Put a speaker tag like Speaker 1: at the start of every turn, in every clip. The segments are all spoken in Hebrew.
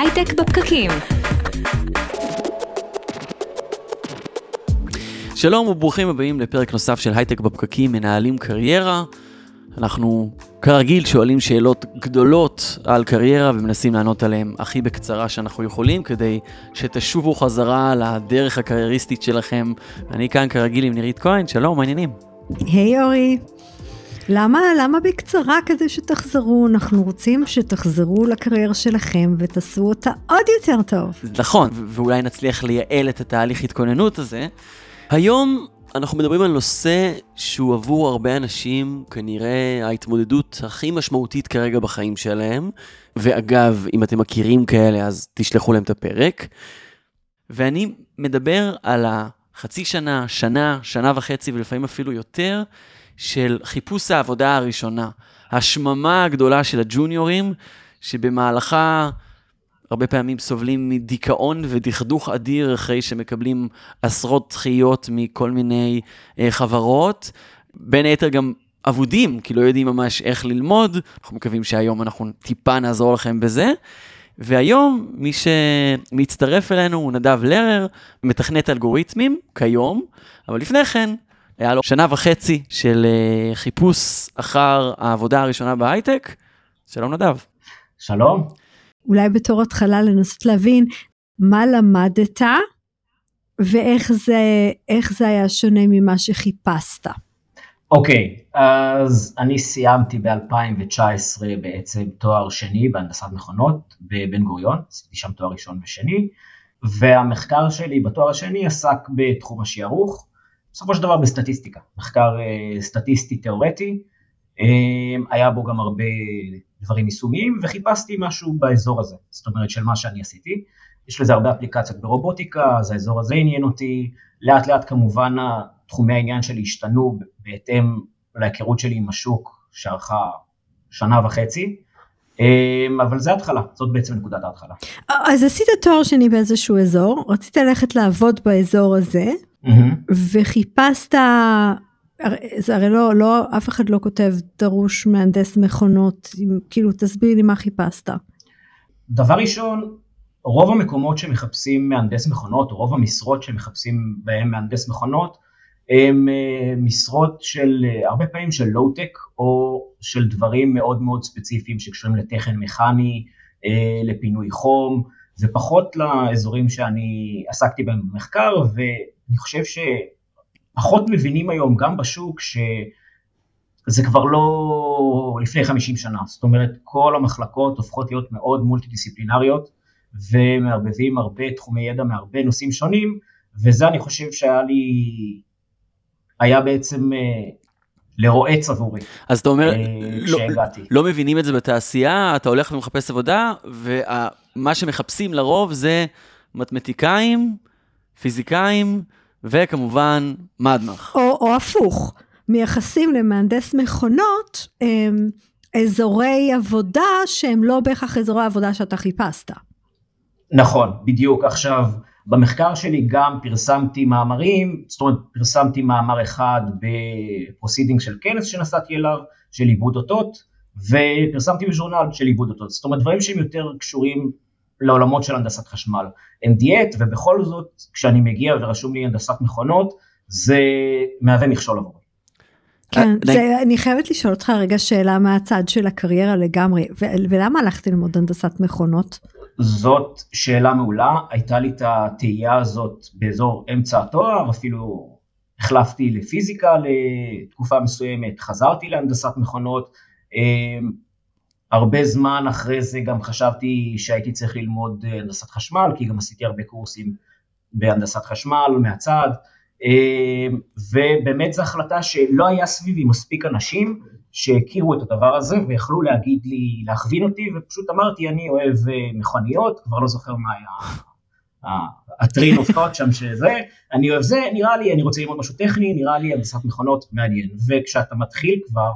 Speaker 1: הייטק בפקקים.
Speaker 2: שלום וברוכים הבאים לפרק נוסף של הייטק בפקקים, מנהלים קריירה. אנחנו כרגיל שואלים שאלות גדולות על קריירה ומנסים לענות עליהן הכי בקצרה שאנחנו יכולים כדי שתשובו חזרה לדרך הקרייריסטית שלכם. אני כאן כרגיל עם נירית כהן, שלום, מה העניינים?
Speaker 3: היי hey, אורי. למה, למה בקצרה כדי שתחזרו? אנחנו רוצים שתחזרו לקריירה שלכם ותעשו אותה עוד יותר טוב.
Speaker 2: נכון, ואולי נצליח לייעל את התהליך התכוננות הזה. היום אנחנו מדברים על נושא שהוא עבור הרבה אנשים כנראה ההתמודדות הכי משמעותית כרגע בחיים שלהם. ואגב, אם אתם מכירים כאלה אז תשלחו להם את הפרק. ואני מדבר על החצי שנה, שנה, שנה וחצי ולפעמים אפילו יותר, של חיפוש העבודה הראשונה. השממה הגדולה של הג'וניורים, שבמהלכה הרבה פעמים סובלים מדיכאון ודכדוך אדיר אחרי שמקבלים עשרות דחיות מכל מיני אה, חברות. בין היתר גם אבודים, כי לא יודעים ממש איך ללמוד. אנחנו מקווים שהיום אנחנו טיפה נעזור לכם בזה. והיום מי שמצטרף אלינו הוא נדב לרר, מתכנת אלגוריתמים כיום, אבל לפני כן היה לו שנה וחצי של אה, חיפוש אחר העבודה הראשונה בהייטק. שלום נדב.
Speaker 4: שלום.
Speaker 3: אולי בתור התחלה לנסות להבין מה למדת ואיך זה, זה היה שונה ממה שחיפשת.
Speaker 4: אוקיי, okay, אז אני סיימתי ב-2019 בעצם תואר שני בהנדסת מכונות בבן גוריון, עשיתי שם תואר ראשון ושני, והמחקר שלי בתואר השני עסק בתחום השערוך, בסופו של דבר בסטטיסטיקה, מחקר אה, סטטיסטי תיאורטי, אה, היה בו גם הרבה דברים יישומיים וחיפשתי משהו באזור הזה, זאת אומרת של מה שאני עשיתי. יש לזה הרבה אפליקציות ברובוטיקה, אז האזור הזה עניין אותי, לאט לאט כמובן תחומי העניין שלי השתנו בהתאם להיכרות שלי עם השוק שארכה שנה וחצי, אה, אבל זה התחלה, זאת בעצם נקודת ההתחלה.
Speaker 3: אז עשית תואר שני באיזשהו אזור, רצית ללכת לעבוד באזור הזה, mm-hmm. וחיפשת, זה הרי לא, לא, אף אחד לא כותב דרוש מהנדס מכונות, כאילו תסביר לי מה חיפשת.
Speaker 4: דבר ראשון, רוב המקומות שמחפשים מהנדס מכונות, או רוב המשרות שמחפשים בהם מהנדס מכונות, הם אה, משרות של, אה, הרבה פעמים של לואו-טק, או של דברים מאוד מאוד ספציפיים שקשורים לתכן מכני, אה, לפינוי חום, ופחות לאזורים שאני עסקתי בהם במחקר, אני חושב שפחות מבינים היום גם בשוק שזה כבר לא לפני 50 שנה, זאת אומרת כל המחלקות הופכות להיות מאוד מולטי דיסציפלינריות ומערבבים הרבה תחומי ידע מהרבה נושאים שונים וזה אני חושב שהיה לי, היה בעצם אה, לרועץ עבורי.
Speaker 2: אז אתה אומר, אה, לא, לא מבינים את זה בתעשייה, אתה הולך ומחפש עבודה, ומה שמחפשים לרוב זה מתמטיקאים, פיזיקאים, וכמובן מדמ"ח.
Speaker 3: או, או הפוך, מייחסים למהנדס מכונות הם, אזורי עבודה שהם לא בהכרח אזורי עבודה שאתה חיפשת.
Speaker 4: נכון, בדיוק. עכשיו, במחקר שלי גם פרסמתי מאמרים, זאת אומרת פרסמתי מאמר אחד ב proceeding של כנס שנסעתי אליו, של עיבוד אותות, ופרסמתי בז'ורנל של עיבוד אותות. זאת אומרת דברים שהם יותר קשורים לעולמות של הנדסת חשמל. אין דיאט, ובכל זאת, כשאני מגיע ורשום לי הנדסת מכונות, זה מהווה מכשול עבורי.
Speaker 3: כן, אה, זה, אני חייבת לשאול אותך רגע שאלה מהצד של הקריירה לגמרי, ולמה הלכת ללמוד הנדסת מכונות?
Speaker 4: זאת שאלה מעולה, הייתה לי את התהייה הזאת באזור אמצע התואר, אפילו החלפתי לפיזיקה לתקופה מסוימת, חזרתי להנדסת מכונות, אה, הרבה זמן אחרי זה גם חשבתי שהייתי צריך ללמוד אה, הנדסת חשמל, כי גם עשיתי הרבה קורסים בהנדסת חשמל מהצד, אה, ובאמת זו החלטה שלא היה סביבי מספיק אנשים שהכירו את הדבר הזה ויכלו להגיד לי, להכווין אותי, ופשוט אמרתי, אני אוהב אה, מכוניות, כבר לא זוכר מה היה הטרין אוף קוט שם שזה, אני אוהב זה, נראה לי, אני רוצה ללמוד משהו טכני, נראה לי הנדסת מכונות מעניין, וכשאתה מתחיל כבר,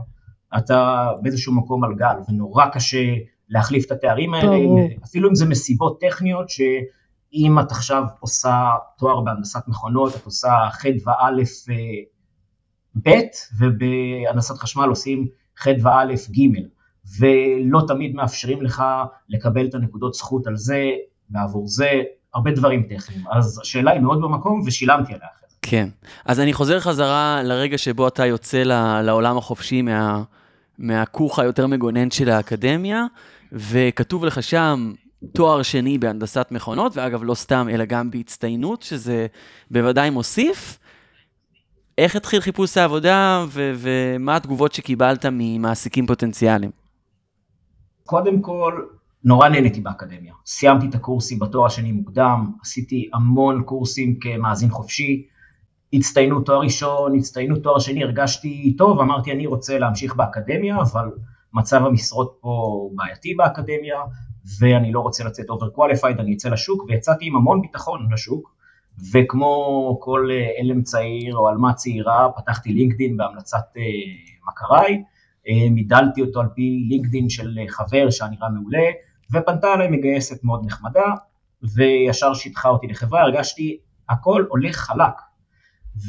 Speaker 4: אתה באיזשהו מקום על גל, ונורא קשה להחליף את התארים האלה, אפילו אם זה מסיבות טכניות, שאם את עכשיו עושה תואר בהנדסת מכונות, את עושה ח' וא' ב', ובהנדסת חשמל עושים ח' וא' ג', ולא תמיד מאפשרים לך לקבל את הנקודות זכות על זה ועבור זה, הרבה דברים טכניים. אז השאלה היא מאוד במקום ושילמתי עליה אחרי זה.
Speaker 2: כן, אז אני חוזר חזרה לרגע שבו אתה יוצא לעולם החופשי מה, מהכוך היותר מגונן של האקדמיה, וכתוב לך שם תואר שני בהנדסת מכונות, ואגב, לא סתם, אלא גם בהצטיינות, שזה בוודאי מוסיף. איך התחיל חיפוש העבודה, ו- ומה התגובות שקיבלת ממעסיקים פוטנציאליים?
Speaker 4: קודם כל, נורא נהניתי באקדמיה. סיימתי את הקורסים בתואר השני מוקדם, עשיתי המון קורסים כמאזין חופשי, הצטיינות תואר ראשון, הצטיינות תואר שני, הרגשתי טוב, אמרתי אני רוצה להמשיך באקדמיה, אבל מצב המשרות פה בעייתי באקדמיה, ואני לא רוצה לצאת overqualified, אני אצא לשוק, ויצאתי עם המון ביטחון לשוק, וכמו כל הלם צעיר או עלמה צעירה, פתחתי לינקדין בהמלצת uh, מכריי, uh, מידלתי אותו על פי לינקדין של חבר שהיה נראה מעולה, ופנתה אליי מגייסת מאוד נחמדה, וישר שיתחה אותי לחברה, הרגשתי הכל הולך חלק.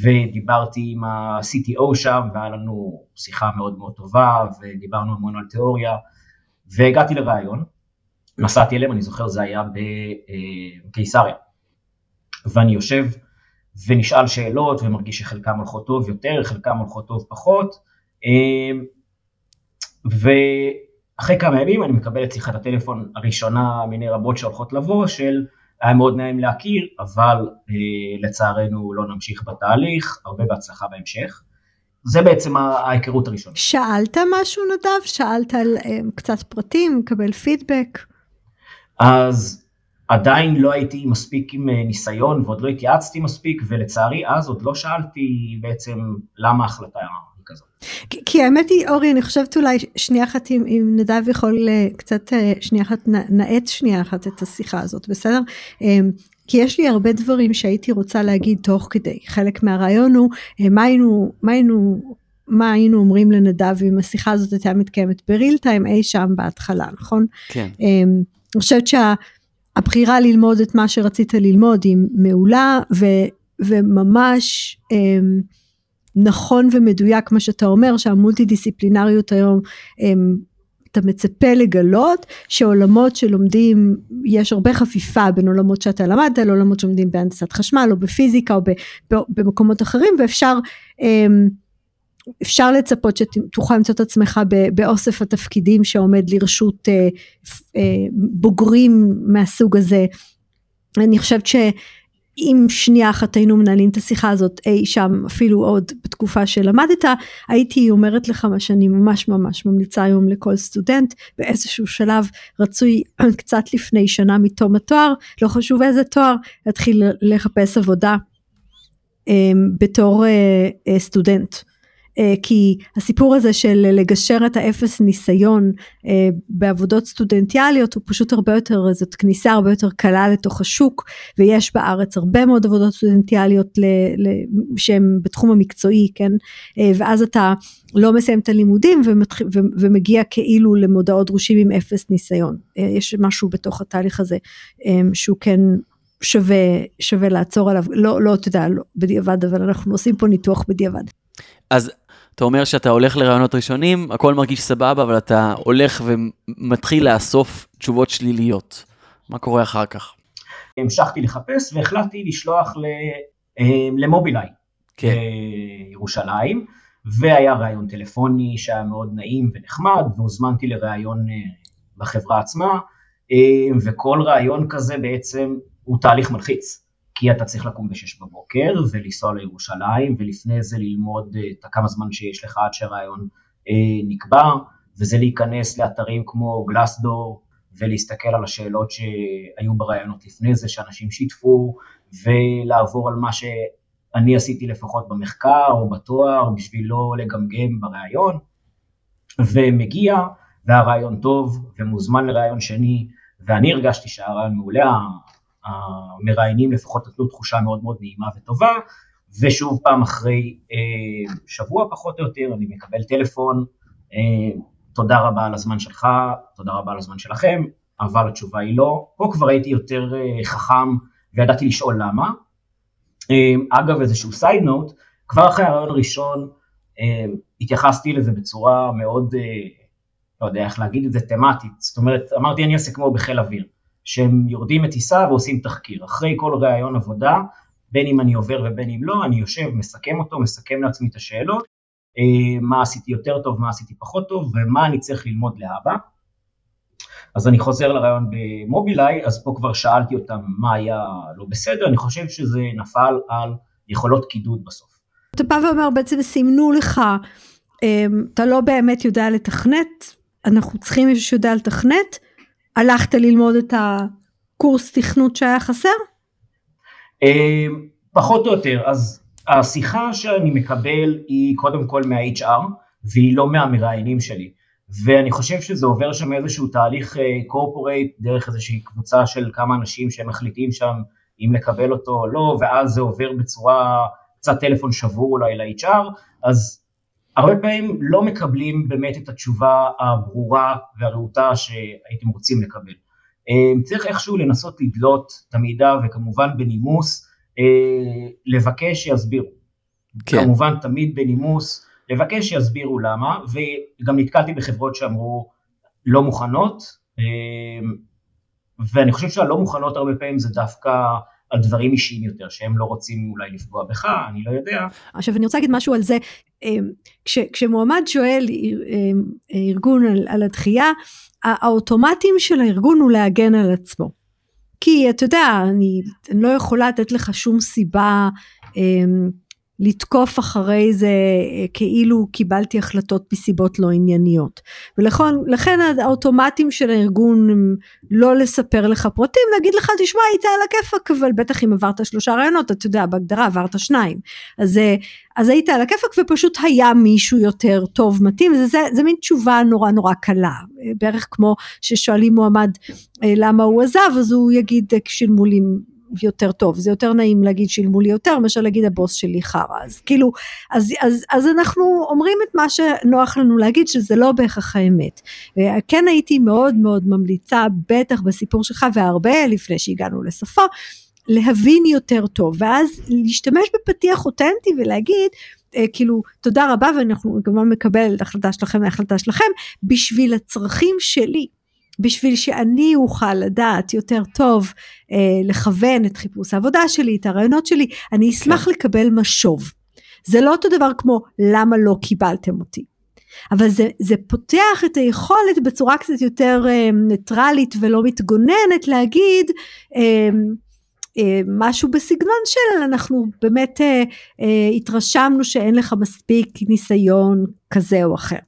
Speaker 4: ודיברתי עם ה-CTO שם, והיה לנו שיחה מאוד מאוד טובה, ודיברנו המון על תיאוריה, והגעתי לראיון, נסעתי אליהם, אני זוכר זה היה בקיסריה, ואני יושב ונשאל שאלות ומרגיש שחלקם הולכות טוב יותר, חלקם הולכות טוב פחות, ואחרי כמה ימים אני מקבל את שיחת הטלפון הראשונה מיני רבות שהולכות לבוא, של היה מאוד נעים להכיר, אבל אה, לצערנו לא נמשיך בתהליך, הרבה בהצלחה בהמשך. זה בעצם ההיכרות הראשונה.
Speaker 3: שאלת משהו נדב? שאלת על אה, קצת פרטים, מקבל פידבק?
Speaker 4: אז עדיין לא הייתי מספיק עם אה, ניסיון ועוד לא התייעצתי מספיק, ולצערי אז עוד לא שאלתי בעצם למה ההחלטה.
Speaker 3: כי, כי האמת היא, אורי, אני חושבת אולי שנייה אחת, אם, אם נדב יכול אה, קצת, אה, שנייה אחת, נאט שנייה אחת את השיחה הזאת, בסדר? אמ, כי יש לי הרבה דברים שהייתי רוצה להגיד תוך כדי. חלק מהרעיון הוא, אה, מה היינו, מה היינו, מה היינו אומרים לנדב אם השיחה הזאת הייתה מתקיימת בריל טיים אי שם בהתחלה, נכון?
Speaker 2: כן.
Speaker 3: אמ, אני חושבת שהבחירה ללמוד את מה שרצית ללמוד היא מעולה, ו, וממש, אמ, נכון ומדויק מה שאתה אומר שהמולטי דיסציפלינריות היום הם, אתה מצפה לגלות שעולמות שלומדים, יש הרבה חפיפה בין עולמות שאתה למדת לעולמות שלומדים בהנדסת חשמל או בפיזיקה או במקומות אחרים ואפשר הם, אפשר לצפות שתוכל למצוא את עצמך באוסף התפקידים שעומד לרשות אה, אה, בוגרים מהסוג הזה. אני חושבת ש... אם שנייה אחת היינו מנהלים את השיחה הזאת אי שם אפילו עוד בתקופה שלמדת הייתי אומרת לך מה שאני ממש ממש ממליצה היום לכל סטודנט באיזשהו שלב רצוי קצת לפני שנה מתום התואר לא חשוב איזה תואר להתחיל לחפש עבודה אמ, בתור אה, אה, סטודנט. אה, כי הסיפור הזה של לגשר את האפס ניסיון אה, בעבודות סטודנטיאליות הוא פשוט הרבה יותר, זאת כניסה הרבה יותר קלה לתוך השוק ויש בארץ הרבה מאוד עבודות סטודנטיאליות שהן בתחום המקצועי, כן? אה, ואז אתה לא מסיים את הלימודים ומתח... ומגיע כאילו למודעות דרושים עם אפס ניסיון. יש משהו בתוך התהליך הזה שהוא כן שווה, שווה לעצור עליו, לא, לא, אתה יודע, לא בדיעבד, אבל אנחנו עושים פה ניתוח בדיעבד.
Speaker 2: אז אתה אומר שאתה הולך לרעיונות ראשונים, הכל מרגיש סבבה, אבל אתה הולך ומתחיל לאסוף תשובות שליליות. מה קורה אחר כך?
Speaker 4: המשכתי לחפש והחלטתי לשלוח אה, למובילאיי, כן. ירושלים, והיה ראיון טלפוני שהיה מאוד נעים ונחמד, והוזמנתי לראיון אה, בחברה עצמה, אה, וכל ראיון כזה בעצם הוא תהליך מלחיץ. כי אתה צריך לקום ב-6 בבוקר ולנסוע לירושלים, ולפני זה ללמוד אה, את הכמה זמן שיש לך עד שהרעיון אה, נקבע, וזה להיכנס לאתרים כמו גלסדור, ולהסתכל על השאלות שהיו ברעיונות לפני זה, שאנשים שיתפו, ולעבור על מה שאני עשיתי לפחות במחקר או בתואר, בשביל לא לגמגם ברעיון, ומגיע, והרעיון טוב, ומוזמן לרעיון שני, ואני הרגשתי שהרעיון מעולה, המראיינים לפחות נתנו תחושה מאוד מאוד נעימה וטובה, ושוב פעם אחרי אה, שבוע פחות או יותר אני מקבל טלפון, אה, תודה רבה על הזמן שלך, תודה רבה על הזמן שלכם, אבל התשובה היא לא. פה כבר הייתי יותר אה, חכם וידעתי לשאול למה. אה, אגב איזשהו סייד נוט, כבר אחרי הרעיון הראשון אה, התייחסתי לזה בצורה מאוד אה, לא יודע איך להגיד את זה, תמטית. זאת אומרת, אמרתי אני אעשה כמו בחיל אוויר, שהם יורדים מטיסה ועושים תחקיר. אחרי כל ראיון עבודה, בין אם אני עובר ובין אם לא, אני יושב, מסכם אותו, מסכם לעצמי את השאלות, אה, מה עשיתי יותר טוב, מה עשיתי פחות טוב, ומה אני צריך ללמוד להבא. אז אני חוזר לרעיון במובילאיי, אז פה כבר שאלתי אותם מה היה לא בסדר, אני חושב שזה נפל על יכולות קידוד בסוף.
Speaker 3: אתה בא ואומר בעצם סימנו לך, אמ, אתה לא באמת יודע לתכנת, אנחנו צריכים מישהו שיודע לתכנת, הלכת ללמוד את הקורס תכנות שהיה חסר?
Speaker 4: אמ, פחות או יותר, אז השיחה שאני מקבל היא קודם כל מה-HR והיא לא מהמראיינים שלי. ואני חושב שזה עובר שם איזשהו תהליך קורפורייט אה, דרך איזושהי קבוצה של כמה אנשים שהם מחליטים שם אם לקבל אותו או לא, ואז זה עובר בצורה, קצת טלפון שבור אולי ל-HR, אז הרבה פעמים לא מקבלים באמת את התשובה הברורה והרהוטה שהייתם רוצים לקבל. אה, צריך איכשהו לנסות לדלות את המידע וכמובן בנימוס אה, לבקש שיסבירו. כן. כמובן תמיד בנימוס, לבקש שיסבירו למה, וגם נתקלתי בחברות שאמרו לא מוכנות, אה, ואני חושב שהלא מוכנות הרבה פעמים זה דווקא על דברים אישיים יותר, שהם לא רוצים אולי לפגוע בך, אני לא יודע.
Speaker 3: עכשיו אני רוצה להגיד משהו על זה, כש, כשמועמד שואל ארגון על, על הדחייה, האוטומטים של הארגון הוא להגן על עצמו. כי אתה יודע, אני, אני לא יכולה לתת לך שום סיבה אה, לתקוף אחרי זה אה, כאילו קיבלתי החלטות מסיבות לא ענייניות. ולכן האוטומטים של הארגון הם לא לספר לך פרטים, להגיד לך תשמע היית על הכיפאק, אבל בטח אם עברת שלושה רעיונות, אתה יודע, בהגדרה עברת שניים. אז, אה, אז היית על הכיפאק ופשוט היה מישהו יותר טוב מתאים, זה, זה, זה מין תשובה נורא נורא קלה. בערך כמו ששואלים מועמד אה, למה הוא עזב, אז הוא יגיד שילמו לי יותר טוב, זה יותר נעים להגיד שילמו לי יותר מאשר להגיד הבוס שלי חרא, אז כאילו, אז, אז, אז אנחנו אומרים את מה שנוח לנו להגיד שזה לא בהכרח האמת. וכן הייתי מאוד מאוד ממליצה, בטח בסיפור שלך והרבה לפני שהגענו לסופו, להבין יותר טוב, ואז להשתמש בפתיח אותנטי ולהגיד, אה, כאילו תודה רבה ואנחנו כמובן מקבל את ההחלטה שלכם וההחלטה שלכם בשביל הצרכים שלי בשביל שאני אוכל לדעת יותר טוב אה, לכוון את חיפוש העבודה שלי, את הרעיונות שלי, אני אשמח כן. לקבל משוב. זה לא אותו דבר כמו למה לא קיבלתם אותי. אבל זה, זה פותח את היכולת בצורה קצת יותר אה, ניטרלית ולא מתגוננת להגיד אה, אה, משהו בסגנון של אנחנו באמת אה, אה, התרשמנו שאין לך מספיק ניסיון כזה או אחר.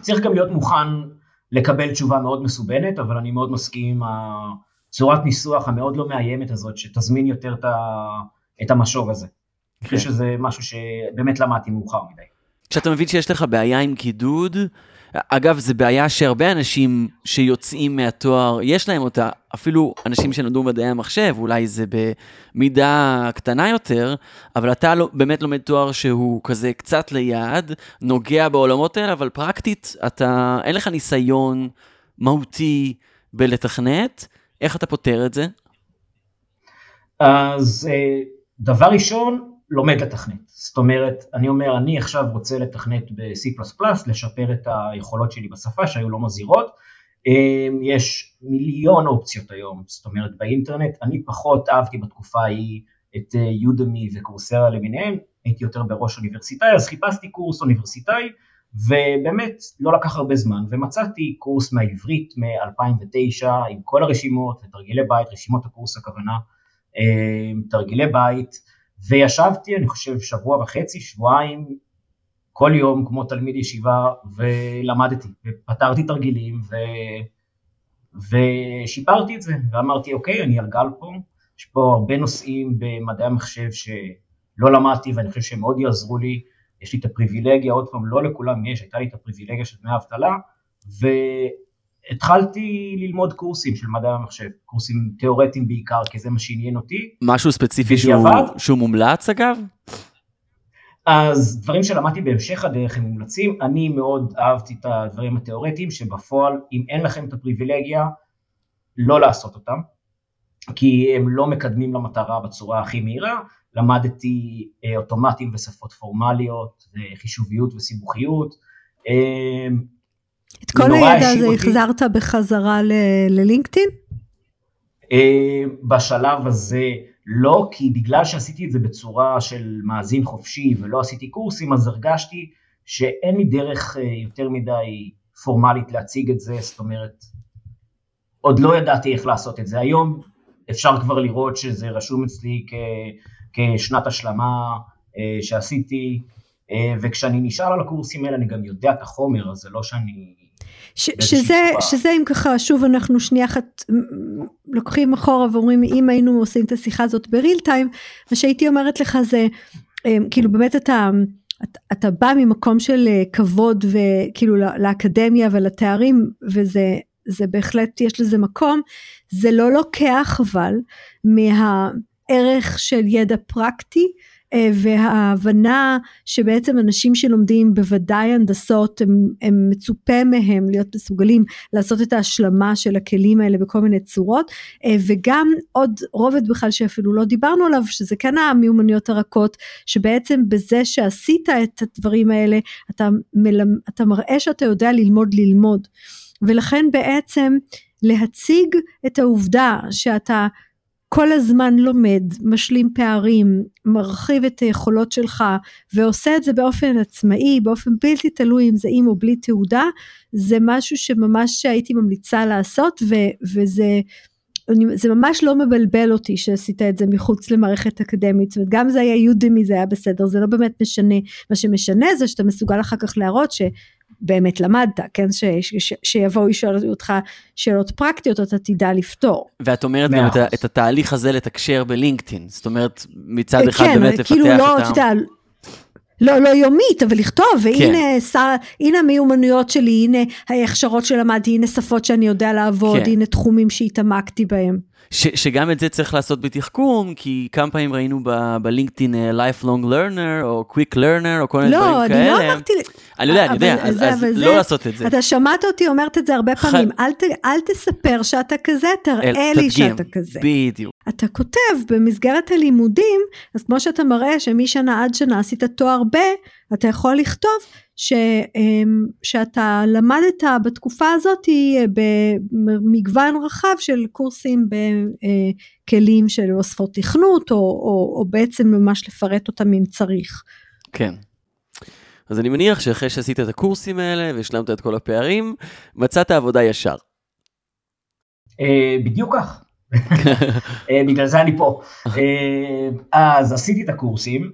Speaker 4: צריך גם להיות מוכן לקבל תשובה מאוד מסובנת, אבל אני מאוד מסכים עם הצורת ניסוח המאוד לא מאיימת הזאת, שתזמין יותר את המשוב הזה. אני חושב כן. שזה משהו שבאמת למדתי מאוחר מדי.
Speaker 2: כשאתה מבין שיש לך בעיה עם קידוד, אגב, זו בעיה שהרבה אנשים שיוצאים מהתואר, יש להם אותה, אפילו אנשים שנולדו מדעי המחשב, אולי זה במידה קטנה יותר, אבל אתה לא, באמת לומד תואר שהוא כזה קצת ליד, נוגע בעולמות האלה, אבל פרקטית, אתה, אין לך ניסיון מהותי בלתכנת, איך אתה פותר את זה?
Speaker 4: אז אה, דבר ראשון, לומד לתכנת. זאת אומרת, אני אומר, אני עכשיו רוצה לתכנת ב-C++, לשפר את היכולות שלי בשפה שהיו לא מזהירות. אמ, יש מיליון אופציות היום, זאת אומרת באינטרנט, אני פחות אהבתי בתקופה ההיא את יודמי אה, וקורסרה למיניהם, הייתי יותר בראש אוניברסיטאי, אז חיפשתי קורס אוניברסיטאי, ובאמת לא לקח הרבה זמן, ומצאתי קורס מהעברית מ-2009 עם כל הרשימות, תרגילי בית, רשימות הקורס הכוונה, אמ, תרגילי בית, וישבתי, אני חושב, שבוע וחצי, שבועיים, כל יום כמו תלמיד ישיבה, ולמדתי, ופתרתי תרגילים, ו... ושיפרתי את זה, ואמרתי, אוקיי, אני על גל פה, יש פה הרבה נושאים במדעי המחשב שלא למדתי, ואני חושב שהם מאוד יעזרו לי, יש לי את הפריבילגיה, עוד פעם, לא לכולם יש, הייתה לי את הפריבילגיה של דמי אבטלה, ו... התחלתי ללמוד קורסים של מדעי המחשב, קורסים תיאורטיים בעיקר, כי זה מה שעניין אותי.
Speaker 2: משהו ספציפי שהוא, שהוא מומלץ אגב?
Speaker 4: אז דברים שלמדתי בהמשך הדרך הם מומלצים, אני מאוד אהבתי את הדברים התיאורטיים, שבפועל אם אין לכם את הפריבילגיה, לא לעשות אותם, כי הם לא מקדמים למטרה בצורה הכי מהירה, למדתי אה, אוטומטים ושפות פורמליות, וחישוביות וסיבוכיות,
Speaker 3: את כל הידע הזה החזרת בחזרה ללינקדאין?
Speaker 4: בשלב הזה לא, כי בגלל שעשיתי את זה בצורה של מאזין חופשי ולא עשיתי קורסים, אז הרגשתי שאין לי דרך יותר מדי פורמלית להציג את זה, זאת אומרת, עוד לא ידעתי איך לעשות את זה. היום אפשר כבר לראות שזה רשום אצלי כ, כשנת השלמה אה, שעשיתי, אה, וכשאני נשאל על הקורסים האלה אני גם יודע את החומר, אז זה לא שאני...
Speaker 3: ש, שזה, שזה אם ככה, שוב אנחנו שנייה אחת לוקחים אחורה ואומרים אם היינו עושים את השיחה הזאת בריל טיים, מה שהייתי אומרת לך זה, אה, כאילו באמת אתה... אתה, אתה בא ממקום של כבוד וכאילו לאקדמיה ולתארים וזה זה בהחלט יש לזה מקום, זה לא לוקח אבל מהערך של ידע פרקטי אה, וההבנה שבעצם אנשים שלומדים בוודאי הנדסות הם, הם מצופה מהם להיות מסוגלים לעשות את ההשלמה של הכלים האלה בכל מיני צורות אה, וגם עוד רובד בכלל שאפילו לא דיברנו עליו שזה כן המיומנויות הרכות שבעצם בזה שעשית את הדברים האלה אתה, מלמ, אתה מראה שאתה יודע ללמוד ללמוד. ולכן בעצם להציג את העובדה שאתה כל הזמן לומד, משלים פערים, מרחיב את היכולות שלך ועושה את זה באופן עצמאי, באופן בלתי תלוי אם זה עם או בלי תעודה, זה משהו שממש הייתי ממליצה לעשות ו- וזה זה ממש לא מבלבל אותי שעשית את זה מחוץ למערכת אקדמית, זאת אומרת גם זה היה יודמי זה היה בסדר, זה לא באמת משנה, מה שמשנה זה שאתה מסוגל אחר כך להראות ש... באמת למדת, כן, ש, ש, ש, שיבואו לשאול אותך שאלות פרקטיות, אתה תדע לפתור.
Speaker 2: ואת אומרת גם את, את התהליך הזה לתקשר בלינקדאין, זאת אומרת, מצד אחד כן, באמת
Speaker 3: כאילו
Speaker 2: לפתח
Speaker 3: לא, את ה... אתה יודע, לא, לא יומית, אבל לכתוב, והנה כן. שר, הנה המיומנויות שלי, הנה ההכשרות שלמדתי, הנה שפות שאני יודע לעבוד, כן. הנה תחומים שהתעמקתי בהם.
Speaker 2: ש, שגם את זה צריך לעשות בתחכום, כי כמה פעמים ראינו בלינקדאין uh, lifelong learner, או quick learner, או כל מיני
Speaker 3: לא,
Speaker 2: דברים כאלה.
Speaker 3: לא, אני לא אמרתי...
Speaker 2: אני יודע, אני יודע, אז, אז לא זה, לעשות את זה.
Speaker 3: אתה שמעת אותי אומרת את זה הרבה פעמים, ח... אל, ת, אל תספר שאתה כזה, תראה אל, לי תדגים, שאתה כזה.
Speaker 2: בדיוק.
Speaker 3: אתה כותב במסגרת הלימודים, אז כמו שאתה מראה שמשנה עד שנה עשית תואר ב, אתה יכול לכתוב ש, אמ, שאתה למדת בתקופה הזאת אה, במגוון רחב של קורסים בכלים של אוספות תכנות או, או, או בעצם ממש לפרט אותם אם צריך.
Speaker 2: כן. אז אני מניח שאחרי שעשית את הקורסים האלה והשלמת את כל הפערים, מצאת עבודה ישר.
Speaker 4: אה, בדיוק כך. אה, בגלל זה אני פה. אז עשיתי את הקורסים,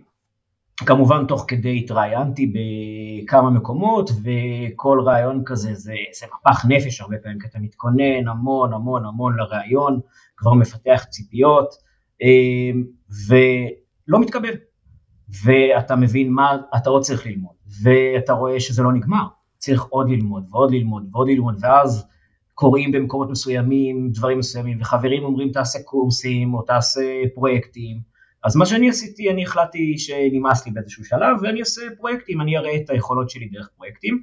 Speaker 4: כמובן תוך כדי התראיינתי בכמה מקומות וכל רעיון כזה זה, זה מפח נפש הרבה פעמים כי אתה מתכונן המון המון המון לרעיון, כבר מפתח ציפיות אמ, ולא מתקבל ואתה מבין מה אתה עוד צריך ללמוד ואתה רואה שזה לא נגמר, צריך עוד ללמוד ועוד ללמוד ועוד ללמוד ואז קוראים במקומות מסוימים דברים מסוימים וחברים אומרים תעשה קורסים או תעשה פרויקטים אז מה שאני עשיתי, אני החלטתי שנמאס לי באיזשהו שלב ואני אעשה פרויקטים, אני אראה את היכולות שלי דרך פרויקטים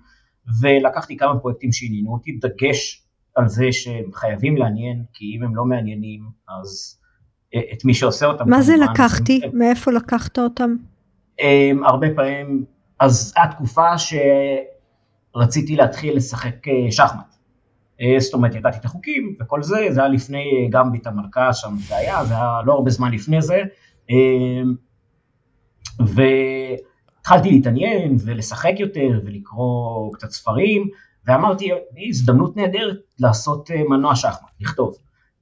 Speaker 4: ולקחתי כמה פרויקטים שעניינו אותי, דגש על זה שהם חייבים לעניין, כי אם הם לא מעניינים אז אה, את מי שעושה אותם.
Speaker 3: מה זה לקחתי? הם, מאיפה לקחת אותם?
Speaker 4: הם, הרבה פעמים, אז התקופה שרציתי להתחיל לשחק אה, שחמט. אה, זאת אומרת, ידעתי את החוקים וכל זה, זה היה לפני גמביט המלכה שם זה היה, זה היה לא הרבה זמן לפני זה, אמ, והתחלתי להתעניין ולשחק יותר ולקרוא קצת ספרים, ואמרתי, הזדמנות נהדרת לעשות אה, מנוע שחמט, לכתוב.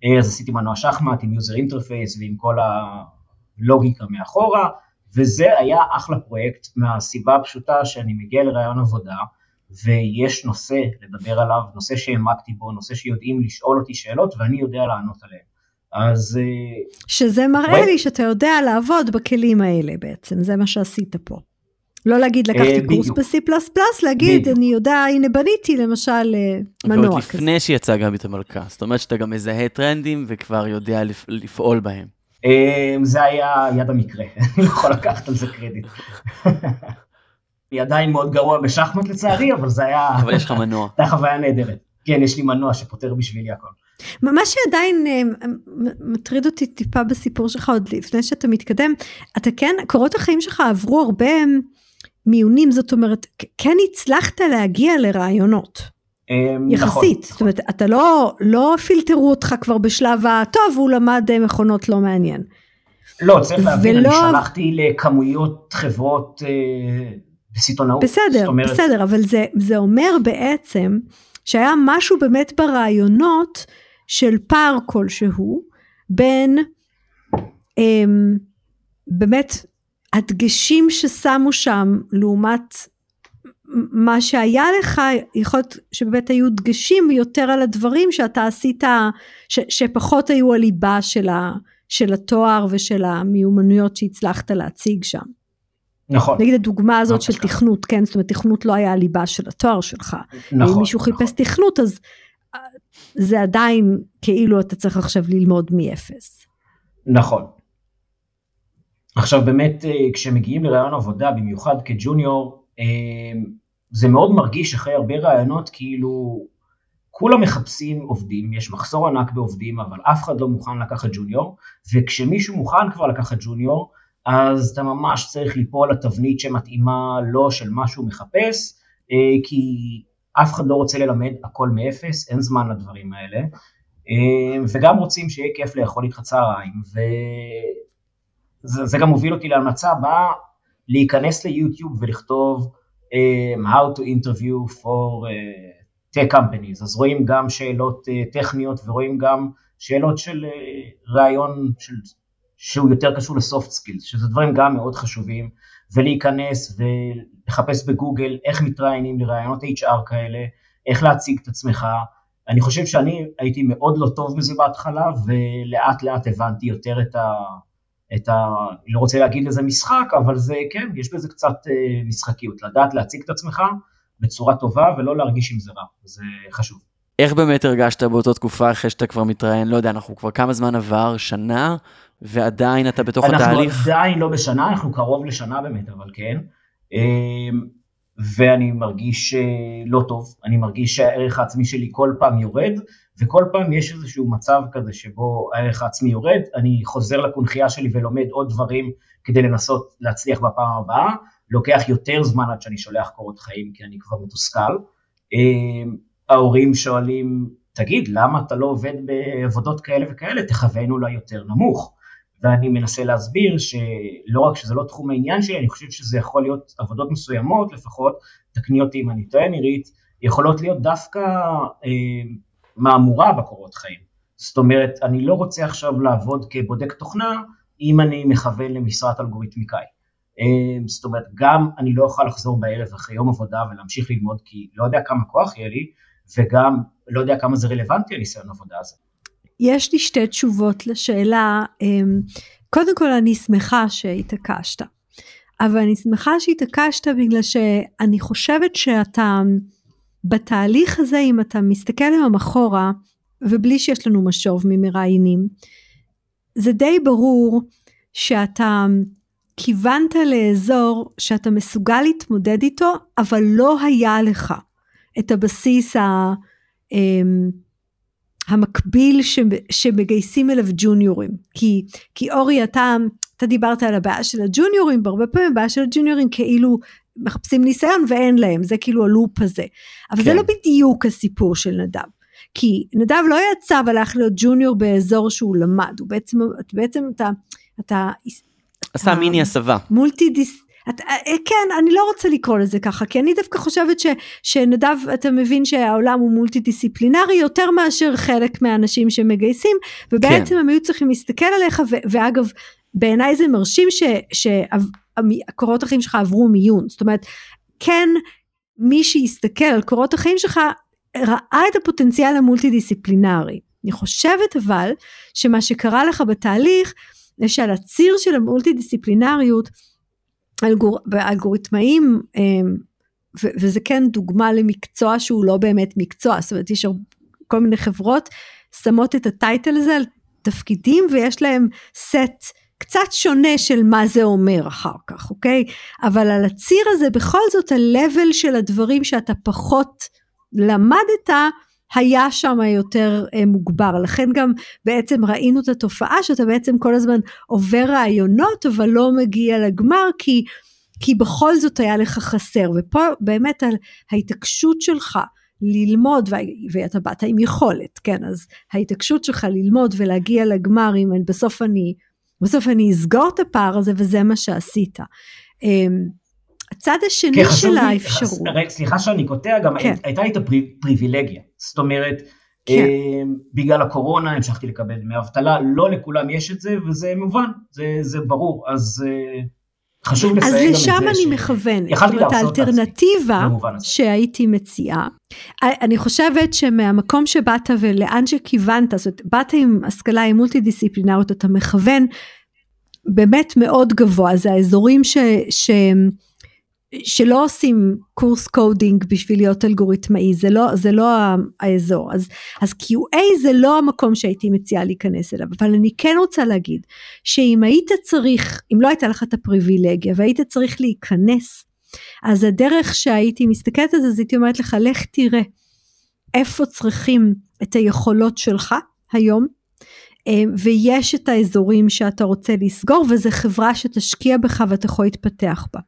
Speaker 4: אה, אז עשיתי מנוע שחמט עם user interface ועם כל הלוגיקה מאחורה, וזה היה אחלה פרויקט מהסיבה הפשוטה שאני מגיע לראיון עבודה, ויש נושא לדבר עליו, נושא שהעמקתי בו, נושא שיודעים לשאול אותי שאלות ואני יודע לענות עליהן. אז... אה,
Speaker 3: שזה מראה ו... לי שאתה יודע לעבוד בכלים האלה בעצם, זה מה שעשית פה. לא להגיד לקחתי אה, קורס ב-C++, להגיד אני יודע, הנה בניתי למשל אה, מנוע כזה.
Speaker 2: לפני שיצא גם את המלכה, זאת אומרת שאתה גם מזהה טרנדים וכבר יודע לפעול בהם.
Speaker 4: זה היה יד המקרה, אני לא יכול לקחת על זה קרדיט. אני עדיין מאוד גרוע בשחמט לצערי, אבל זה היה...
Speaker 2: אבל יש לך מנוע.
Speaker 4: זה היה חוויה נהדרת. כן, יש לי מנוע שפותר בשבילי הכל.
Speaker 3: מה שעדיין אה, מטריד אותי טיפה בסיפור שלך עוד לפני שאתה מתקדם, אתה כן, קורות החיים שלך עברו הרבה מיונים, זאת אומרת, כן הצלחת להגיע לרעיונות.
Speaker 4: אמ,
Speaker 3: יחסית,
Speaker 4: נכון,
Speaker 3: זאת אומרת, אתה לא, לא פילטרו אותך כבר בשלב הטוב, הוא למד אה, מכונות לא מעניין.
Speaker 4: לא, צריך להבין,
Speaker 3: ולא-
Speaker 4: אני שלחתי לכמויות חברות אה, בסיטונאות.
Speaker 3: בסדר,
Speaker 4: אומרת,
Speaker 3: בסדר, אבל זה, זה אומר בעצם שהיה משהו באמת ברעיונות של פער כלשהו בין אמ, באמת הדגשים ששמו שם לעומת מה שהיה לך, יכול להיות שבאמת היו דגשים יותר על הדברים שאתה עשית, ש, שפחות היו הליבה של, ה, של התואר ושל המיומנויות שהצלחת להציג שם.
Speaker 4: נכון,
Speaker 3: נגיד הדוגמה הזאת
Speaker 4: ממש
Speaker 3: של. תכנות, כן? זאת אומרת תכנות לא היה הליבה של התואר שלך.
Speaker 4: נכון.
Speaker 3: אם מישהו חיפש
Speaker 4: נכון.
Speaker 3: תכנות אז אה, זה עדיין כאילו אתה צריך עכשיו ללמוד מאפס.
Speaker 4: נכון. עכשיו באמת אה, כשמגיעים לרעיון עבודה, במיוחד כג'וניור, אה, זה מאוד מרגיש אחרי הרבה רעיונות כאילו כולם מחפשים עובדים, יש מחסור ענק בעובדים, אבל אף אחד לא מוכן לקחת ג'וניור, וכשמישהו מוכן כבר לקחת ג'וניור, אז אתה ממש צריך ליפול לתבנית שמתאימה לו של מה שהוא מחפש, אה, כי אף אחד לא רוצה ללמד הכל מאפס, אין זמן לדברים האלה, אה, וגם רוצים שיהיה כיף לאכול איתך צהריים, וזה זה גם מוביל אותי להמלצה הבאה, להיכנס ליוטיוב ולכתוב um, how to interview for tech companies, אז רואים גם שאלות טכניות ורואים גם שאלות של ראיון של, שהוא יותר קשור ל soft skills, שזה דברים גם מאוד חשובים, ולהיכנס ולחפש בגוגל איך מתראיינים לרעיונות HR כאלה, איך להציג את עצמך, אני חושב שאני הייתי מאוד לא טוב בזה בהתחלה, ולאט לאט הבנתי יותר את ה... את ה... לא רוצה להגיד לזה משחק, אבל זה כן, יש בזה קצת אה, משחקיות, לדעת להציג את עצמך בצורה טובה ולא להרגיש עם זה רע, זה חשוב.
Speaker 2: איך באמת הרגשת באותה תקופה אחרי שאתה כבר מתראיין? לא יודע, אנחנו כבר כמה זמן עבר? שנה? ועדיין אתה בתוך
Speaker 4: אנחנו
Speaker 2: התהליך?
Speaker 4: עדיין לא בשנה, אנחנו קרוב לשנה באמת, אבל כן. אה, ואני מרגיש אה, לא טוב, אני מרגיש שהערך העצמי שלי כל פעם יורד, וכל פעם יש איזשהו מצב כזה שבו הערך העצמי יורד, אני חוזר לקונכייה שלי ולומד עוד דברים כדי לנסות להצליח בפעם הבאה, לוקח יותר זמן עד שאני שולח קורות חיים כי אני כבר מתוסכל. ההורים שואלים, תגיד, למה אתה לא עובד בעבודות כאלה וכאלה, תכוון אולי יותר נמוך. ואני מנסה להסביר שלא רק שזה לא תחום העניין שלי, אני חושב שזה יכול להיות עבודות מסוימות לפחות, תקני אותי אם אני טועה נירית, יכולות להיות דווקא אה, מהמורה בקורות חיים. זאת אומרת, אני לא רוצה עכשיו לעבוד כבודק תוכנה אם אני מכוון למשרת אלגוריתמיקאי. אה, זאת אומרת, גם אני לא אוכל לחזור בערב אחרי יום עבודה ולהמשיך ללמוד כי לא יודע כמה כוח יהיה לי, וגם לא יודע כמה זה רלוונטי הניסיון עבודה הזה.
Speaker 3: יש לי שתי תשובות לשאלה. אמ, קודם כל אני שמחה שהתעקשת, אבל אני שמחה שהתעקשת בגלל שאני חושבת שאתה בתהליך הזה, אם אתה מסתכל היום אחורה, ובלי שיש לנו משוב ממראיינים, זה די ברור שאתה כיוונת לאזור שאתה מסוגל להתמודד איתו, אבל לא היה לך את הבסיס ה... אמ, המקביל ש, שמגייסים אליו ג'וניורים. כי, כי אורי, אתה, אתה דיברת על הבעיה של הג'וניורים, והרבה פעמים הבעיה של הג'וניורים כאילו מחפשים ניסיון ואין להם, זה כאילו הלופ הזה. אבל כן. זה לא בדיוק הסיפור של נדב. כי נדב לא יצא והלך להיות ג'וניור באזור שהוא למד, הוא בעצם, בעצם אתה, אתה...
Speaker 2: עשה מיני הסבה.
Speaker 3: מולטי דיס... את, כן, אני לא רוצה לקרוא לזה ככה, כי אני דווקא חושבת ש, שנדב, אתה מבין שהעולם הוא מולטי דיסציפלינרי יותר מאשר חלק מהאנשים שמגייסים, ובעצם כן. הם היו צריכים להסתכל עליך, ו, ואגב, בעיניי זה מרשים שהקורות החיים שלך עברו מיון, זאת אומרת, כן, מי שיסתכל על קורות החיים שלך, ראה את הפוטנציאל המולטי דיסציפלינרי. אני חושבת אבל, שמה שקרה לך בתהליך, זה שעל הציר של המולטי דיסציפלינריות, אלגור, באלגוריתמאים, ו, וזה כן דוגמה למקצוע שהוא לא באמת מקצוע, זאת אומרת יש כל מיני חברות שמות את הטייטל הזה על תפקידים ויש להם סט קצת שונה של מה זה אומר אחר כך, אוקיי? אבל על הציר הזה בכל זאת ה-level של הדברים שאתה פחות למדת, היה שם יותר אה, מוגבר, לכן גם בעצם ראינו את התופעה שאתה בעצם כל הזמן עובר רעיונות אבל לא מגיע לגמר כי כי בכל זאת היה לך חסר, ופה באמת על ההתעקשות שלך ללמוד, ואתה באת עם יכולת, כן, אז ההתעקשות שלך ללמוד ולהגיע לגמר, אם בסוף אני, בסוף אני אסגור את הפער הזה, וזה מה שעשית. אמ, הצד השני כן, של האפשרות.
Speaker 4: סליחה שאני קוטע, גם כן. הייתה לי את הפריבילגיה, זאת אומרת, כן. אמ, בגלל הקורונה המשכתי לקבל דמי אבטלה, לא לכולם יש את זה, וזה מובן, זה, זה ברור, אז... אה, חשוב לציין גם את זה.
Speaker 3: אז לשם אני מכוונת, זאת אומרת האלטרנטיבה שהייתי מציעה, אני חושבת שמהמקום שבאת ולאן שכיוונת, זאת אומרת באת עם השכלה עם מולטי דיסציפלינריות, אתה מכוון באמת מאוד גבוה, זה האזורים ש... ש שלא עושים קורס coding בשביל להיות אלגוריתמאי, זה לא, זה לא האזור. אז, אז QA זה לא המקום שהייתי מציעה להיכנס אליו, אבל אני כן רוצה להגיד שאם היית צריך, אם לא הייתה לך את הפריבילגיה והיית צריך להיכנס, אז הדרך שהייתי מסתכלת על זה, אז הייתי אומרת לך, לך תראה איפה צריכים את היכולות שלך היום, ויש את האזורים שאתה רוצה לסגור וזה חברה שתשקיע בך ואתה יכול להתפתח בה.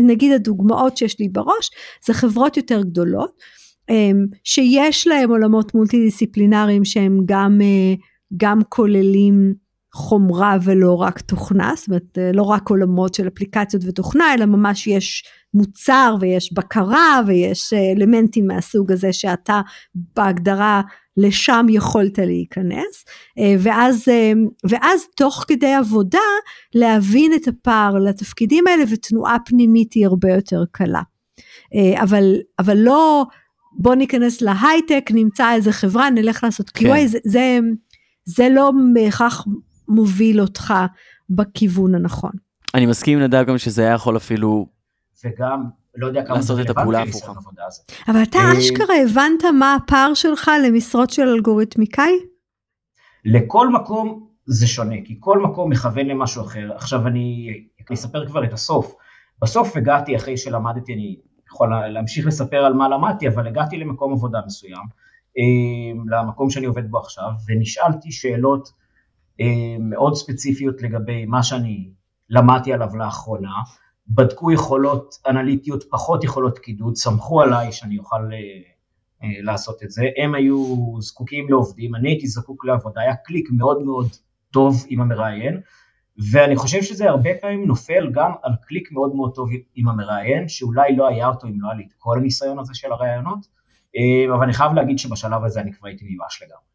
Speaker 3: נגיד הדוגמאות שיש לי בראש זה חברות יותר גדולות אמ, שיש להם עולמות מולטי דיסציפלינריים שהם גם, אה, גם כוללים חומרה ולא רק תוכנה, זאת אומרת אה, לא רק עולמות של אפליקציות ותוכנה אלא ממש יש מוצר ויש בקרה ויש אה, אלמנטים מהסוג הזה שאתה בהגדרה לשם יכולת להיכנס, אה, ואז, ואז תוך כדי עבודה להבין את הפער לתפקידים האלה ותנועה פנימית היא הרבה יותר קלה. אבל, אבל לא בוא ניכנס להייטק, נמצא איזה חברה, נלך לעשות QA, כן. זה, זה, זה לא בהכרח מוביל אותך בכיוון הנכון.
Speaker 2: אני מסכים נדב גם שזה היה יכול אפילו...
Speaker 4: וגם לא יודע כמה
Speaker 2: רלוונטי לניסיון
Speaker 3: עבודה הזה. אבל אתה אה, אשכרה הבנת מה הפער שלך למשרות של אלגוריתמיקאי?
Speaker 4: לכל מקום זה שונה, כי כל מקום מכוון למשהו אחר. עכשיו אני אספר כבר את הסוף. בסוף הגעתי אחרי שלמדתי, אני יכול להמשיך לספר על מה למדתי, אבל הגעתי למקום עבודה מסוים, אה, למקום שאני עובד בו עכשיו, ונשאלתי שאלות מאוד ספציפיות לגבי מה שאני למדתי עליו לאחרונה, בדקו יכולות אנליטיות, פחות יכולות קידוד, סמכו עליי שאני אוכל אה, אה, לעשות את זה, הם היו זקוקים לעובדים, אני הייתי זקוק לעבודה, היה קליק מאוד מאוד טוב עם המראיין, ואני חושב שזה הרבה פעמים נופל גם על קליק מאוד מאוד טוב עם המראיין, שאולי לא היה אותו אם לא היה לי את כל הניסיון הזה של הראיונות, אה, אבל אני חייב להגיד שבשלב הזה אני כבר הייתי מיואש לגמרי.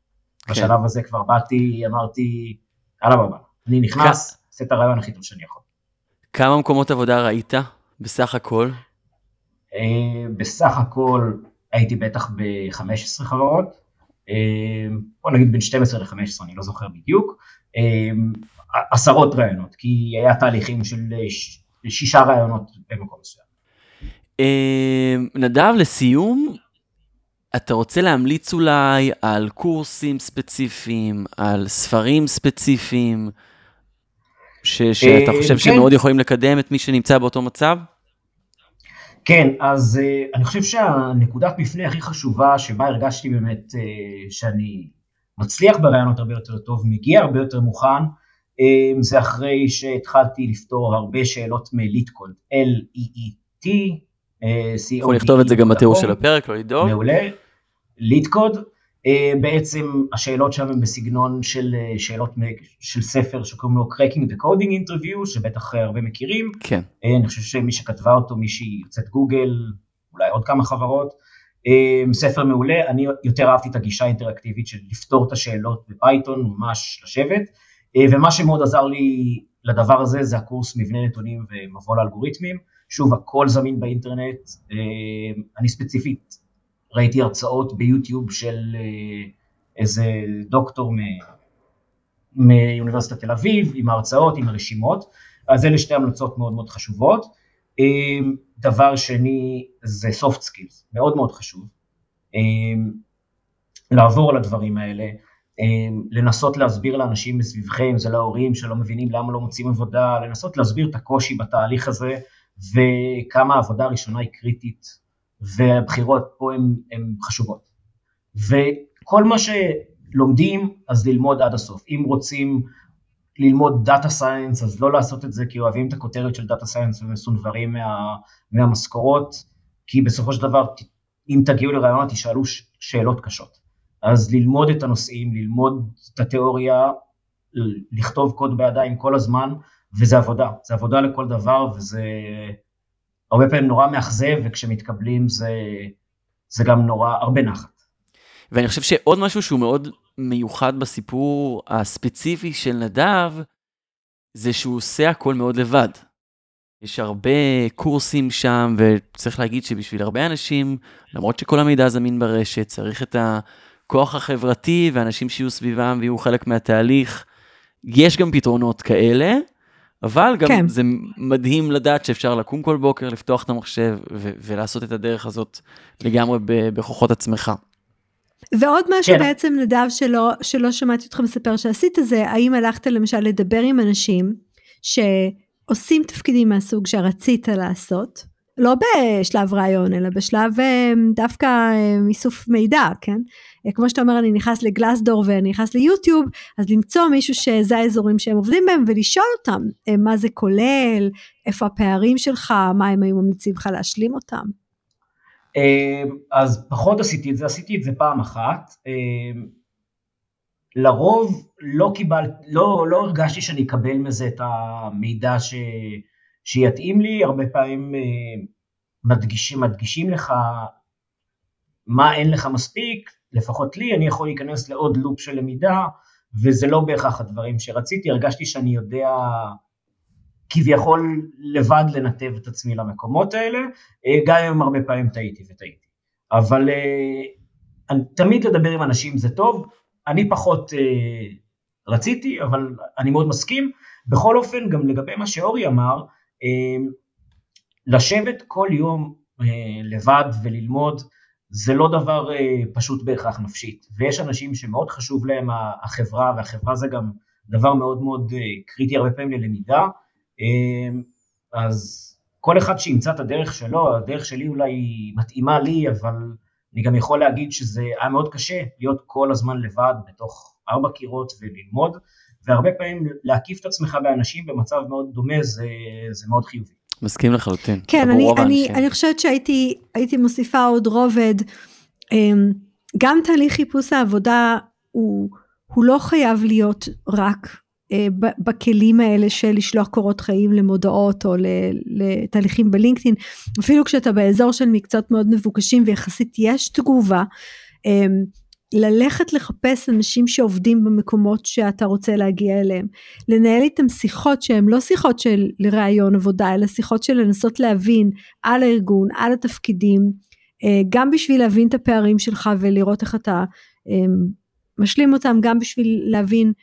Speaker 4: כן. בשלב הזה כבר באתי, אמרתי, יאללה בבא, אני נכנס. עושה את הראיון הכי טוב שאני יכול.
Speaker 2: כמה מקומות עבודה ראית בסך הכל?
Speaker 4: אה, בסך הכל הייתי בטח ב-15 חברות, אה, בוא נגיד בין 12 ל-15, אני לא זוכר בדיוק, אה, עשרות רעיונות, כי היה תהליכים של שישה רעיונות במקום מסוים.
Speaker 2: נדב, לסיום, אתה רוצה להמליץ אולי על קורסים ספציפיים, על ספרים ספציפיים, ש, שאתה חושב כן. שמאוד יכולים לקדם את מי שנמצא באותו מצב?
Speaker 4: כן, אז uh, אני חושב שהנקודת מפנה הכי חשובה שבה הרגשתי באמת uh, שאני מצליח ברעיונות הרבה יותר טוב, מגיע הרבה יותר מוכן, זה אחרי שהתחלתי לפתור הרבה שאלות מליטקוד, L-E-E-T.
Speaker 2: יכול לכתוב את זה גם בתיאור של הפרק, לא לדאוג.
Speaker 4: מעולה, ליטקוד. אה, בעצם השאלות שם הן בסגנון של אה, שאלות של ספר שקוראים לו Cracking the Coding Interview, שבטח הרבה מכירים.
Speaker 2: כן.
Speaker 4: אה, אני חושב שמי שכתבה אותו, מישהי יוצאת גוגל, אולי עוד כמה חברות. ספר מעולה, אני יותר אהבתי את הגישה האינטראקטיבית של לפתור את השאלות בפייתון, ממש לשבת, ומה שמאוד עזר לי לדבר הזה זה הקורס מבנה נתונים ומבוא לאלגוריתמים. שוב, הכל זמין באינטרנט, אני ספציפית ראיתי הרצאות ביוטיוב של אה, איזה דוקטור מאוניברסיטת תל אביב, עם ההרצאות, עם הרשימות, אז אלה שתי המלצות מאוד מאוד חשובות. אה, דבר שני זה soft skills, מאוד מאוד חשוב. אה, לעבור על הדברים האלה, לנסות להסביר לאנשים מסביבכם, זה להורים שלא מבינים למה לא מוצאים עבודה, לנסות להסביר את הקושי בתהליך הזה וכמה העבודה הראשונה היא קריטית והבחירות פה הן חשובות. וכל מה שלומדים, אז ללמוד עד הסוף. אם רוצים ללמוד data science, אז לא לעשות את זה כי אוהבים את הכותרת של data science ומסונוורים מה, מהמשכורות, כי בסופו של דבר, אם תגיעו לראיון, תשאלו שאלות קשות. אז ללמוד את הנושאים, ללמוד את התיאוריה, לכתוב קוד בידיים כל הזמן, וזה עבודה, זה עבודה לכל דבר, וזה הרבה פעמים נורא מאכזב, וכשמתקבלים זה, זה גם נורא, הרבה נחת.
Speaker 2: ואני חושב שעוד משהו שהוא מאוד מיוחד בסיפור הספציפי של נדב, זה שהוא עושה הכל מאוד לבד. יש הרבה קורסים שם, וצריך להגיד שבשביל הרבה אנשים, למרות שכל המידע זמין ברשת, צריך את הכוח החברתי ואנשים שיהיו סביבם ויהיו חלק מהתהליך. יש גם פתרונות כאלה, אבל גם כן. זה מדהים לדעת שאפשר לקום כל בוקר, לפתוח את המחשב ו- ולעשות את הדרך הזאת לגמרי בכוחות עצמך.
Speaker 3: ועוד משהו כן. בעצם נדב שלא, שלא שמעתי אותך מספר שעשית זה, האם הלכת למשל לדבר עם אנשים שעושים תפקידים מהסוג שרצית לעשות, לא בשלב רעיון, אלא בשלב אה, דווקא אה, איסוף מידע, כן? אה, כמו שאתה אומר, אני נכנס לגלסדור ואני נכנס ליוטיוב, אז למצוא מישהו שזה האזורים שהם עובדים בהם ולשאול אותם מה זה כולל, איפה הפערים שלך, מה הם היו ממליצים לך להשלים אותם.
Speaker 4: אז פחות עשיתי את זה, עשיתי את זה פעם אחת. לרוב לא קיבל, לא, לא הרגשתי שאני אקבל מזה את המידע ש... שיתאים לי, הרבה פעמים אה, מדגישים, מדגישים לך מה אין לך מספיק, לפחות לי, אני יכול להיכנס לעוד לופ של למידה, וזה לא בהכרח הדברים שרציתי, הרגשתי שאני יודע כביכול לבד לנתב את עצמי למקומות האלה, אה, גם אם הרבה פעמים טעיתי וטעיתי. אבל אה, תמיד לדבר עם אנשים זה טוב, אני פחות רציתי, אבל אני מאוד מסכים. בכל אופן, גם לגבי מה שאורי אמר, אמ, לשבת כל יום אה, לבד וללמוד זה לא דבר אה, פשוט בהכרח נפשית, ויש אנשים שמאוד חשוב להם החברה, והחברה זה גם דבר מאוד מאוד אה, קריטי הרבה פעמים ללמידה, אמ, אז כל אחד שימצא את הדרך שלו, הדרך שלי אולי מתאימה לי, אבל אני גם יכול להגיד שזה היה מאוד קשה להיות כל הזמן לבד בתוך ארבע קירות וללמוד, והרבה פעמים להקיף את עצמך באנשים במצב מאוד דומה זה, זה מאוד חיובי.
Speaker 2: מסכים לחלוטין.
Speaker 3: כן, אני, אני, אני חושבת שהייתי מוסיפה עוד רובד. אמ, גם תהליך חיפוש העבודה הוא, הוא לא חייב להיות רק אה, בכלים האלה של לשלוח קורות חיים למודעות או לתהליכים בלינקדאין, אפילו כשאתה באזור של מקצועות מאוד מבוקשים ויחסית יש תגובה, אמ, ללכת לחפש אנשים שעובדים במקומות שאתה רוצה להגיע אליהם, לנהל איתם שיחות שהן לא שיחות של לראיון עבודה, אלא שיחות של לנסות להבין על הארגון, על התפקידים, אה, גם בשביל להבין את הפערים שלך ולראות איך אתה אה, משלים אותם, גם בשביל להבין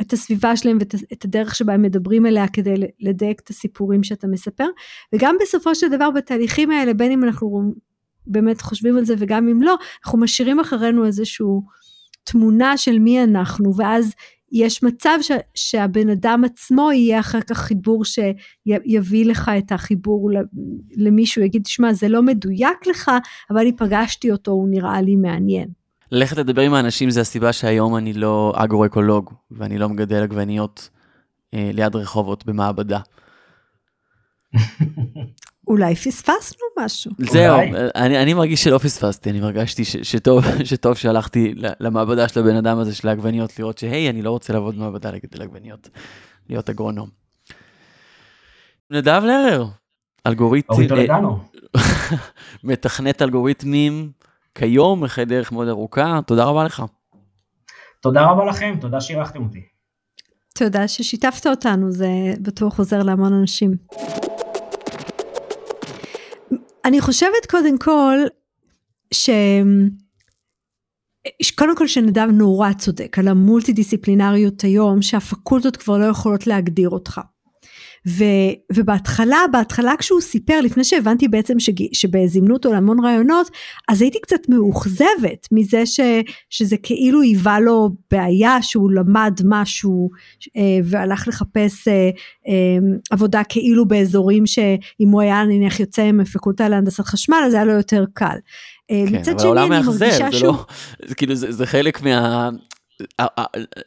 Speaker 3: את הסביבה שלהם ואת הדרך שבה הם מדברים אליה כדי לדייק את הסיפורים שאתה מספר, וגם בסופו של דבר בתהליכים האלה, בין אם אנחנו באמת חושבים על זה וגם אם לא, אנחנו משאירים אחרינו איזושהי תמונה של מי אנחנו, ואז יש מצב ש, שהבן אדם עצמו יהיה אחר כך חיבור שיביא לך את החיבור למישהו, יגיד, שמע, זה לא מדויק לך, אבל אני פגשתי אותו, הוא נראה לי מעניין.
Speaker 2: ללכת לדבר עם האנשים זה הסיבה שהיום אני לא אגרו-אקולוג, ואני לא מגדל עגבניות אה, ליד רחובות במעבדה.
Speaker 3: אולי פספסנו משהו.
Speaker 2: זהו, אני, אני מרגיש שלא פספסתי, אני מרגשתי ש, שטוב, שטוב שהלכתי למעבדה של הבן אדם הזה של העגבניות, לראות שהי, אני לא רוצה לעבוד במעבדה לגדל עגבניות, להיות אגרונום. נדב לרר, אלגוריתם, מתכנת אלגוריתמים כיום, אחרי דרך מאוד ארוכה, תודה רבה לך.
Speaker 4: תודה רבה לכם, תודה שאירחתם אותי.
Speaker 3: תודה ששיתפת אותנו, זה בטוח עוזר להמון אנשים. אני חושבת קודם כל, ש... קודם כל שנדב נורא צודק על המולטי דיסציפלינריות היום שהפקולטות כבר לא יכולות להגדיר אותך. ו, ובהתחלה, בהתחלה כשהוא סיפר, לפני שהבנתי בעצם שבזימנו אותו להמון רעיונות, אז הייתי קצת מאוכזבת מזה ש, שזה כאילו היווה לו בעיה שהוא למד משהו אה, והלך לחפש אה, אה, עבודה כאילו באזורים שאם הוא היה נניח יוצא מפקולטה להנדסת חשמל אז היה לו יותר קל.
Speaker 2: כן, מצד שני אני מרגישה שהוא... לא, זה כאילו זה, זה חלק מה...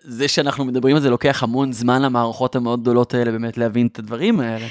Speaker 2: זה שאנחנו מדברים על זה לוקח המון זמן למערכות המאוד גדולות האלה באמת להבין את הדברים האלה.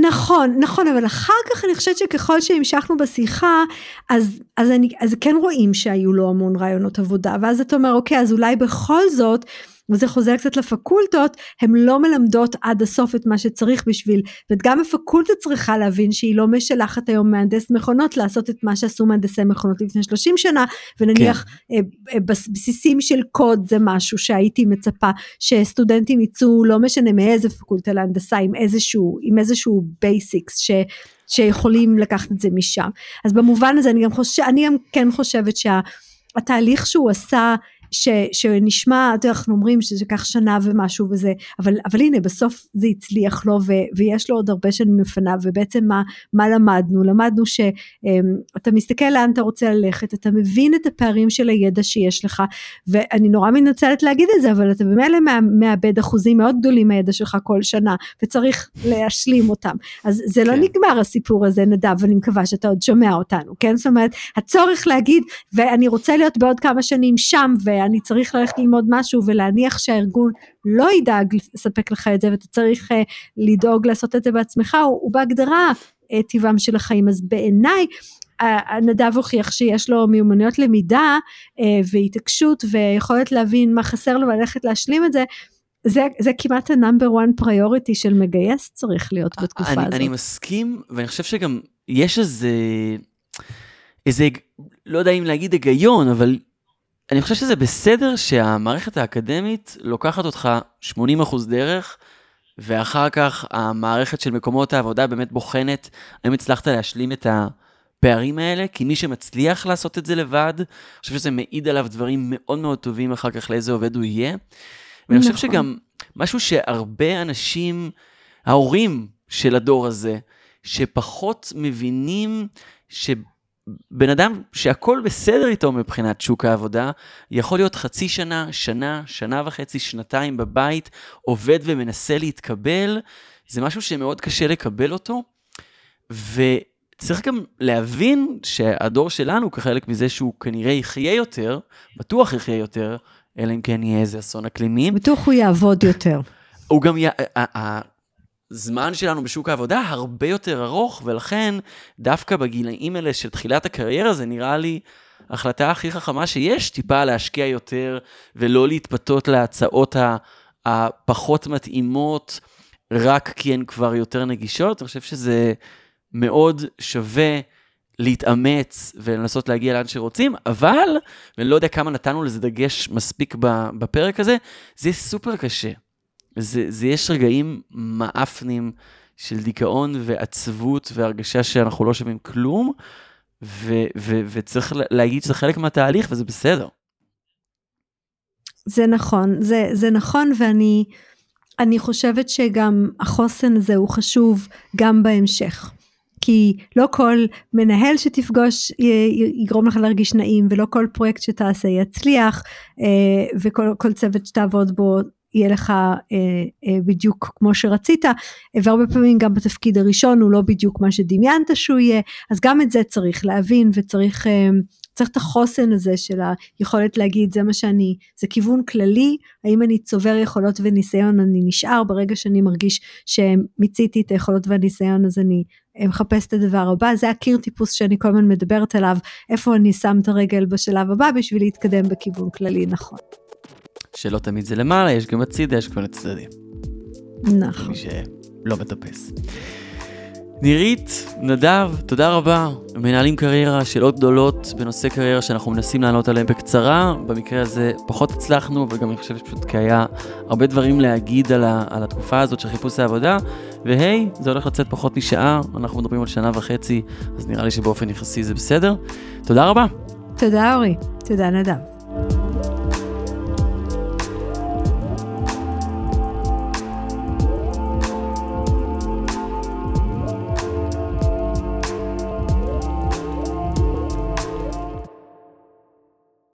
Speaker 3: נכון, נכון, אבל אחר כך אני חושבת שככל שהמשכנו בשיחה, אז, אז, אני, אז כן רואים שהיו לו המון רעיונות עבודה, ואז אתה אומר, אוקיי, אז אולי בכל זאת, וזה חוזר קצת לפקולטות, הן לא מלמדות עד הסוף את מה שצריך בשביל, וגם הפקולטה צריכה להבין שהיא לא משלחת היום מהנדס מכונות לעשות את מה שעשו מהנדסי מכונות לפני 30 שנה, ונניח כן. אה, אה, בסיסים של קוד זה משהו שהייתי מצפה שסטודנטים יצאו, לא משנה מאיזה פקולטה להנדסה, עם איזשהו, עם איזשהו basics, ש... שיכולים לקחת את זה משם. אז במובן הזה אני גם חושבת, אני גם כן חושבת שהתהליך שהוא עשה ש, שנשמע, אתה יודע, אנחנו אומרים שזה לקח שנה ומשהו וזה, אבל, אבל הנה בסוף זה הצליח לו ו, ויש לו עוד הרבה שנים לפניו, ובעצם מה, מה למדנו? למדנו שאתה אמ, מסתכל לאן אתה רוצה ללכת, אתה מבין את הפערים של הידע שיש לך, ואני נורא מנצלת להגיד את זה, אבל אתה במילא מאבד אחוזים מאוד גדולים מהידע שלך כל שנה, וצריך להשלים אותם. אז זה לא כן. לא נגמר הסיפור הזה, נדב, ואני מקווה שאתה עוד שומע אותנו, כן? זאת אומרת, הצורך להגיד, ואני רוצה להיות בעוד כמה שנים שם, ו... אני צריך ללכת ללמוד משהו ולהניח שהארגון לא ידאג לספק לך את זה ואתה צריך uh, לדאוג לעשות את זה בעצמך, הוא, הוא בהגדרה uh, טבעם של החיים. אז בעיניי נדב הוכיח שיש לו מיומנויות למידה uh, והתעקשות ויכולת להבין מה חסר לו וללכת להשלים את זה. זה, זה כמעט ה-number one priority של מגייס צריך להיות בתקופה
Speaker 2: אני,
Speaker 3: הזאת.
Speaker 2: אני מסכים, ואני חושב שגם יש איזה, איזה, לא יודע אם להגיד היגיון, אבל אני חושב שזה בסדר שהמערכת האקדמית לוקחת אותך 80% דרך, ואחר כך המערכת של מקומות העבודה באמת בוחנת האם הצלחת להשלים את הפערים האלה, כי מי שמצליח לעשות את זה לבד, אני חושב שזה מעיד עליו דברים מאוד מאוד טובים אחר כך לאיזה עובד הוא יהיה. ואני חושב נכון. שגם משהו שהרבה אנשים, ההורים של הדור הזה, שפחות מבינים ש... בן אדם שהכל בסדר איתו מבחינת שוק העבודה, יכול להיות חצי שנה, שנה, שנה וחצי, שנתיים בבית, עובד ומנסה להתקבל, זה משהו שמאוד קשה לקבל אותו, וצריך גם להבין שהדור שלנו, כחלק מזה שהוא כנראה יחיה יותר, בטוח יחיה יותר, אלא אם כן יהיה איזה אסון אקלימי.
Speaker 3: בטוח הוא יעבוד יותר.
Speaker 2: הוא גם, י... הזמן שלנו בשוק העבודה הרבה יותר ארוך, ולכן דווקא בגילאים האלה של תחילת הקריירה זה נראה לי ההחלטה הכי חכמה שיש, טיפה להשקיע יותר ולא להתפתות להצעות הפחות מתאימות, רק כי הן כבר יותר נגישות. אני חושב שזה מאוד שווה להתאמץ ולנסות להגיע לאן שרוצים, אבל, ואני לא יודע כמה נתנו לזה דגש מספיק בפרק הזה, זה סופר קשה. זה, זה יש רגעים מאפנים של דיכאון ועצבות והרגשה שאנחנו לא שווים כלום, ו, ו, וצריך להגיד שזה חלק מהתהליך וזה בסדר.
Speaker 3: זה נכון, זה, זה נכון ואני אני חושבת שגם החוסן הזה הוא חשוב גם בהמשך. כי לא כל מנהל שתפגוש יגרום לך להרגיש נעים ולא כל פרויקט שתעשה יצליח אה, וכל צוות שתעבוד בו יהיה לך אה, אה, בדיוק כמו שרצית, והרבה פעמים גם בתפקיד הראשון הוא לא בדיוק מה שדמיינת שהוא יהיה, אז גם את זה צריך להבין וצריך אה, צריך את החוסן הזה של היכולת להגיד זה מה שאני, זה כיוון כללי, האם אני צובר יכולות וניסיון אני נשאר, ברגע שאני מרגיש שמיציתי את היכולות והניסיון אז אני אה, מחפש את הדבר הבא, זה הקיר טיפוס שאני כל הזמן מדברת עליו, איפה אני שם את הרגל בשלב הבא בשביל להתקדם בכיוון כללי נכון.
Speaker 2: שלא תמיד זה למעלה, יש גם הצידה, יש כל הצדדים.
Speaker 3: נכון.
Speaker 2: מי שלא מטפס. נירית, נדב, תודה רבה. מנהלים קריירה עוד גדולות בנושא קריירה שאנחנו מנסים לענות עליהם בקצרה. במקרה הזה פחות הצלחנו, וגם אני חושב שפשוט כי היה הרבה דברים להגיד על, ה, על התקופה הזאת של חיפוש העבודה. והי, זה הולך לצאת פחות משעה, אנחנו מדברים על שנה וחצי, אז נראה לי שבאופן יחסי זה בסדר. תודה רבה.
Speaker 3: תודה אורי, תודה נדב.